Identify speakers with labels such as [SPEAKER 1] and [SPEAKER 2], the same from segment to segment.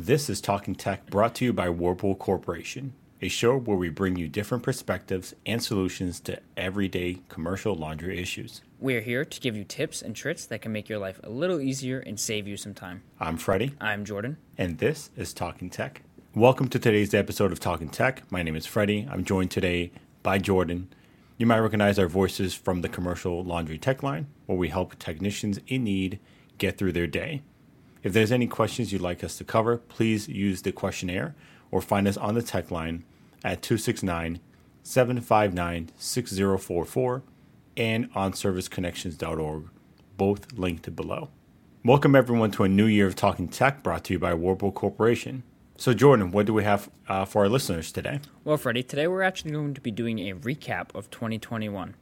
[SPEAKER 1] This is Talking Tech brought to you by Whirlpool Corporation, a show where we bring you different perspectives and solutions to everyday commercial laundry issues.
[SPEAKER 2] We're here to give you tips and tricks that can make your life a little easier and save you some time.
[SPEAKER 1] I'm Freddie,
[SPEAKER 2] I'm Jordan.
[SPEAKER 1] and this is Talking Tech. Welcome to today's episode of Talking Tech. My name is Freddie. I'm joined today by Jordan. You might recognize our voices from the commercial laundry tech line, where we help technicians in need get through their day. If there's any questions you'd like us to cover, please use the questionnaire or find us on the tech line at 269 759 6044 and on serviceconnections.org, both linked below. Welcome everyone to a new year of Talking Tech brought to you by Whirlpool Corporation. So, Jordan, what do we have uh, for our listeners today?
[SPEAKER 2] Well, Freddie, today we're actually going to be doing a recap of 2021.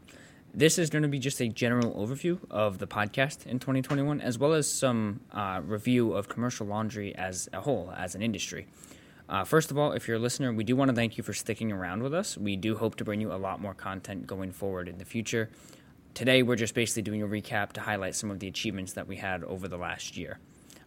[SPEAKER 2] This is going to be just a general overview of the podcast in 2021, as well as some uh, review of commercial laundry as a whole, as an industry. Uh, first of all, if you're a listener, we do want to thank you for sticking around with us. We do hope to bring you a lot more content going forward in the future. Today, we're just basically doing a recap to highlight some of the achievements that we had over the last year.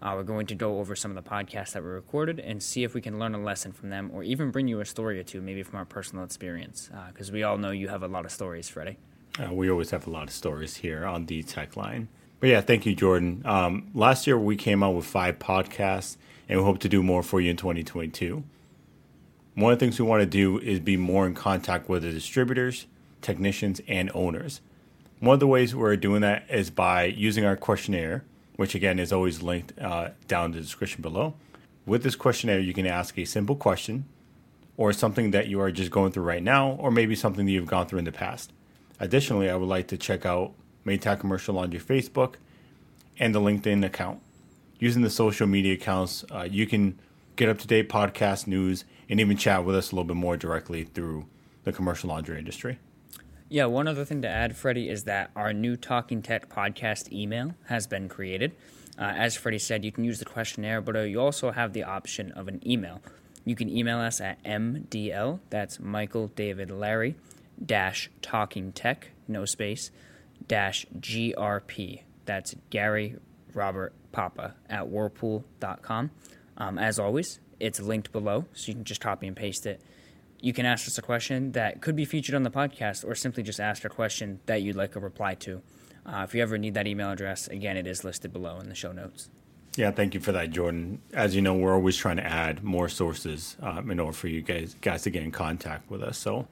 [SPEAKER 2] Uh, we're going to go over some of the podcasts that were recorded and see if we can learn a lesson from them or even bring you a story or two, maybe from our personal experience. Because we all know you have a lot of stories, Freddie.
[SPEAKER 1] Uh, we always have a lot of stories here on the tech line. But yeah, thank you, Jordan. Um, last year we came out with five podcasts, and we hope to do more for you in 2022. One of the things we want to do is be more in contact with the distributors, technicians, and owners. One of the ways we're doing that is by using our questionnaire, which again is always linked uh, down in the description below. With this questionnaire, you can ask a simple question or something that you are just going through right now, or maybe something that you've gone through in the past. Additionally, I would like to check out Maytag Commercial Laundry Facebook and the LinkedIn account. Using the social media accounts, uh, you can get up to date podcast news and even chat with us a little bit more directly through the commercial laundry industry.
[SPEAKER 2] Yeah, one other thing to add, Freddie, is that our new Talking Tech podcast email has been created. Uh, as Freddie said, you can use the questionnaire, but uh, you also have the option of an email. You can email us at MDL, that's Michael David Larry, dash Talking Tech, no space, dash GRP, that's Gary Robert Papa at whirlpool.com. Um, as always, it's linked below, so you can just copy and paste it you can ask us a question that could be featured on the podcast or simply just ask a question that you'd like a reply to. Uh, if you ever need that email address, again, it is listed below in the show notes.
[SPEAKER 1] Yeah, thank you for that, Jordan. As you know, we're always trying to add more sources um, in order for you guys guys to get in contact with us. So,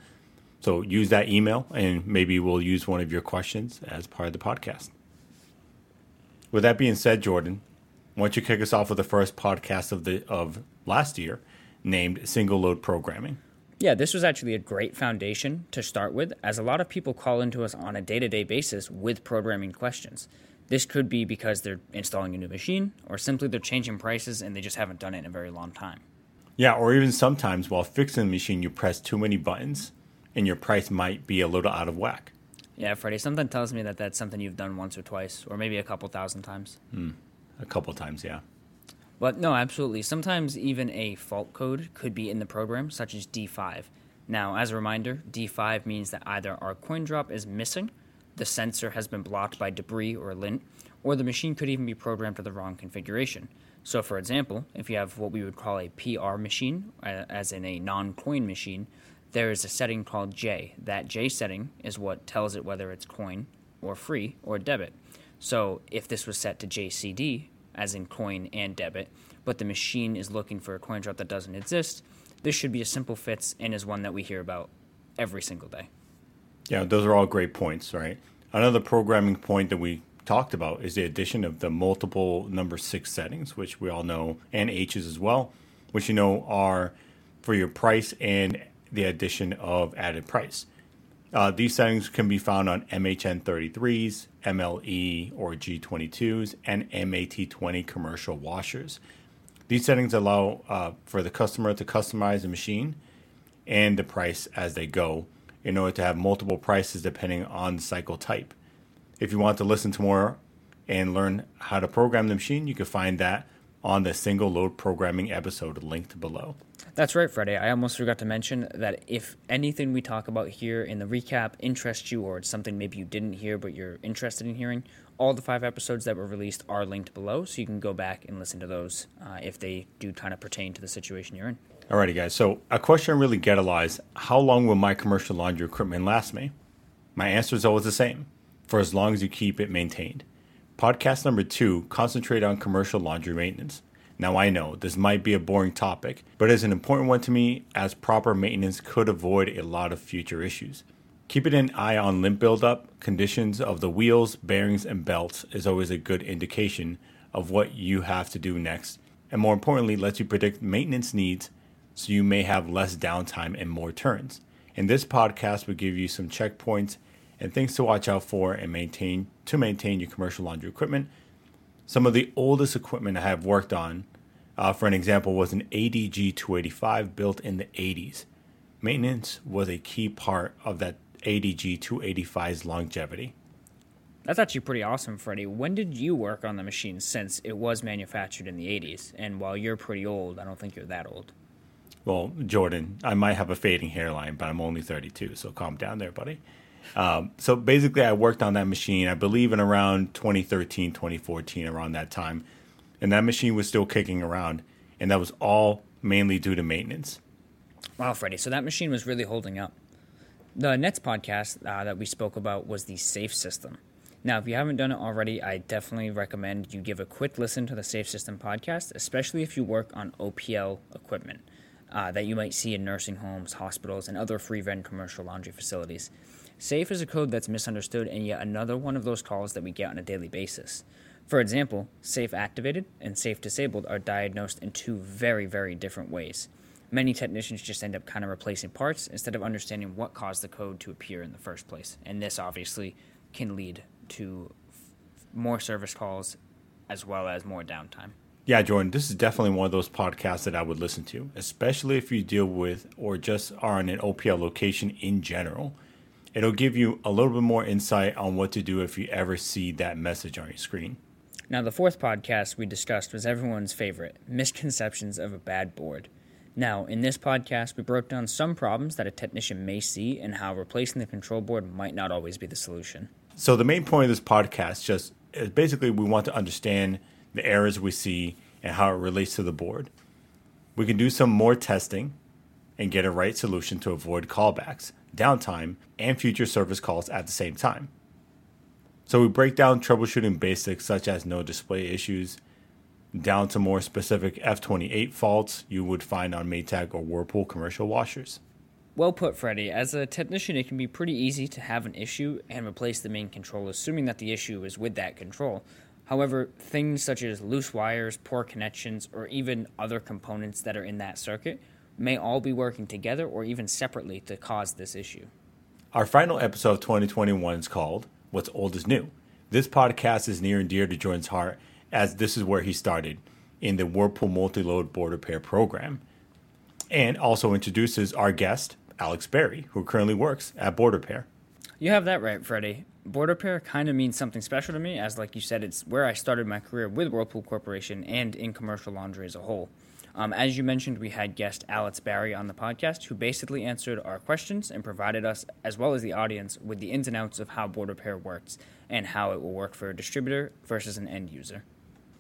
[SPEAKER 1] so use that email, and maybe we'll use one of your questions as part of the podcast. With that being said, Jordan, why don't you kick us off with the first podcast of the of last year, named Single Load Programming?
[SPEAKER 2] Yeah, this was actually a great foundation to start with, as a lot of people call into us on a day to day basis with programming questions. This could be because they're installing a new machine, or simply they're changing prices and they just haven't done it in a very long time.
[SPEAKER 1] Yeah, or even sometimes while fixing the machine, you press too many buttons and your price might be a little out of whack.
[SPEAKER 2] Yeah, Freddie, something tells me that that's something you've done once or twice, or maybe a couple thousand times.
[SPEAKER 1] A couple times, yeah.
[SPEAKER 2] But no, absolutely. Sometimes even a fault code could be in the program, such as D5. Now, as a reminder, D5 means that either our coin drop is missing, the sensor has been blocked by debris or lint, or the machine could even be programmed to the wrong configuration. So, for example, if you have what we would call a PR machine, uh, as in a non coin machine, there is a setting called J. That J setting is what tells it whether it's coin or free or debit. So, if this was set to JCD, as in coin and debit, but the machine is looking for a coin drop that doesn't exist, this should be a simple fix and is one that we hear about every single day.
[SPEAKER 1] Yeah, those are all great points, right? Another programming point that we talked about is the addition of the multiple number six settings, which we all know, and H's as well, which you know are for your price and the addition of added price. Uh, these settings can be found on MHN33s, MLE or G22s, and MAT20 commercial washers. These settings allow uh, for the customer to customize the machine and the price as they go in order to have multiple prices depending on cycle type. If you want to listen to more and learn how to program the machine, you can find that on the single load programming episode linked below.
[SPEAKER 2] That's right, Freddie. I almost forgot to mention that if anything we talk about here in the recap interests you or it's something maybe you didn't hear but you're interested in hearing, all the five episodes that were released are linked below, so you can go back and listen to those uh, if they do kind of pertain to the situation you're in.
[SPEAKER 1] Alrighty, guys. So a question I really get a lot is how long will my commercial laundry equipment last me? My answer is always the same for as long as you keep it maintained. Podcast number two concentrate on commercial laundry maintenance. Now, I know this might be a boring topic, but it's an important one to me as proper maintenance could avoid a lot of future issues. Keeping an eye on lint buildup, conditions of the wheels, bearings, and belts is always a good indication of what you have to do next, and more importantly, lets you predict maintenance needs so you may have less downtime and more turns. And this podcast will give you some checkpoints and things to watch out for and maintain to maintain your commercial laundry equipment some of the oldest equipment I have worked on, uh, for an example, was an ADG 285 built in the 80s. Maintenance was a key part of that ADG 285's longevity.
[SPEAKER 2] That's actually pretty awesome, Freddie. When did you work on the machine since it was manufactured in the 80s? And while you're pretty old, I don't think you're that old.
[SPEAKER 1] Well, Jordan, I might have a fading hairline, but I'm only 32, so calm down there, buddy. Um, so basically, I worked on that machine, I believe, in around 2013, 2014, around that time. And that machine was still kicking around. And that was all mainly due to maintenance.
[SPEAKER 2] Wow, Freddie. So that machine was really holding up. The next podcast uh, that we spoke about was the Safe System. Now, if you haven't done it already, I definitely recommend you give a quick listen to the Safe System podcast, especially if you work on OPL equipment uh, that you might see in nursing homes, hospitals, and other free vend commercial laundry facilities. Safe is a code that's misunderstood and yet another one of those calls that we get on a daily basis. For example, safe activated and safe disabled are diagnosed in two very, very different ways. Many technicians just end up kind of replacing parts instead of understanding what caused the code to appear in the first place. And this obviously can lead to more service calls as well as more downtime.
[SPEAKER 1] Yeah, Jordan, this is definitely one of those podcasts that I would listen to, especially if you deal with or just are in an OPL location in general it'll give you a little bit more insight on what to do if you ever see that message on your screen.
[SPEAKER 2] Now, the fourth podcast we discussed was everyone's favorite misconceptions of a bad board. Now, in this podcast, we broke down some problems that a technician may see and how replacing the control board might not always be the solution.
[SPEAKER 1] So, the main point of this podcast just is basically we want to understand the errors we see and how it relates to the board. We can do some more testing and get a right solution to avoid callbacks downtime, and future service calls at the same time. So we break down troubleshooting basics such as no display issues, down to more specific F28 faults you would find on Maytag or Whirlpool commercial washers.
[SPEAKER 2] Well put, Freddie. As a technician, it can be pretty easy to have an issue and replace the main control, assuming that the issue is with that control. However, things such as loose wires, poor connections, or even other components that are in that circuit may all be working together or even separately to cause this issue.
[SPEAKER 1] Our final episode of 2021 is called What's Old is New. This podcast is near and dear to Jordan's heart as this is where he started in the Whirlpool Multi-Load Board Repair program and also introduces our guest, Alex Berry, who currently works at Board Repair.
[SPEAKER 2] You have that right, Freddie. Board Repair kind of means something special to me, as, like you said, it's where I started my career with Whirlpool Corporation and in commercial laundry as a whole. Um, as you mentioned, we had guest Alex Barry on the podcast, who basically answered our questions and provided us, as well as the audience, with the ins and outs of how board repair works and how it will work for a distributor versus an end user.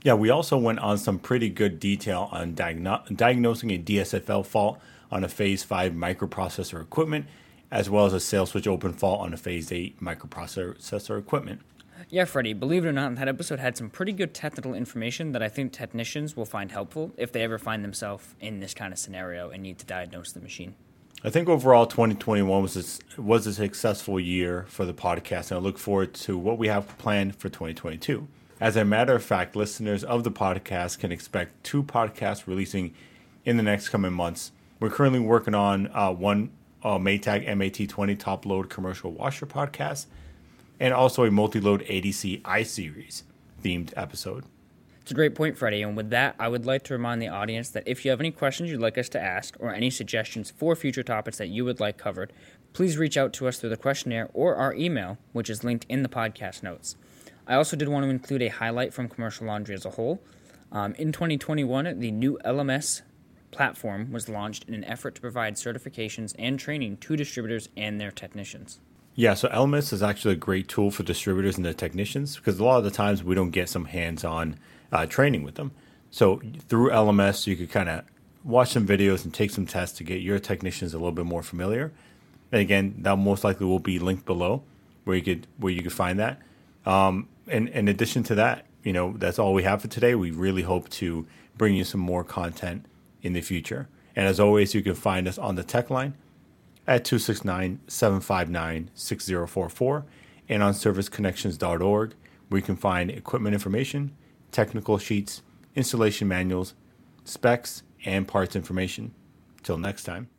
[SPEAKER 1] Yeah, we also went on some pretty good detail on diagno- diagnosing a DSFL fault on a Phase 5 microprocessor equipment, as well as a sail switch open fault on a Phase 8 microprocessor equipment.
[SPEAKER 2] Yeah, Freddie, believe it or not, that episode had some pretty good technical information that I think technicians will find helpful if they ever find themselves in this kind of scenario and need to diagnose the machine.
[SPEAKER 1] I think overall 2021 was a, was a successful year for the podcast, and I look forward to what we have planned for 2022. As a matter of fact, listeners of the podcast can expect two podcasts releasing in the next coming months. We're currently working on uh, one uh, Maytag MAT20 top load commercial washer podcast and also a multi-load ADC I series themed episode.
[SPEAKER 2] It's a great point, Freddie. And with that, I would like to remind the audience that if you have any questions you'd like us to ask or any suggestions for future topics that you would like covered, please reach out to us through the questionnaire or our email, which is linked in the podcast notes. I also did want to include a highlight from commercial laundry as a whole. Um, in 2021, the new LMS platform was launched in an effort to provide certifications and training to distributors and their technicians.
[SPEAKER 1] Yeah, so LMS is actually a great tool for distributors and their technicians because a lot of the times we don't get some hands on uh, training with them. So through LMS, you could kind of watch some videos and take some tests to get your technicians a little bit more familiar. And again, that most likely will be linked below where you could where you could find that. Um, and in addition to that, you know, that's all we have for today. We really hope to bring you some more content in the future. And as always, you can find us on the tech line at 269 759 6044 and on serviceconnections.org, where you can find equipment information, technical sheets, installation manuals, specs, and parts information. Till next time.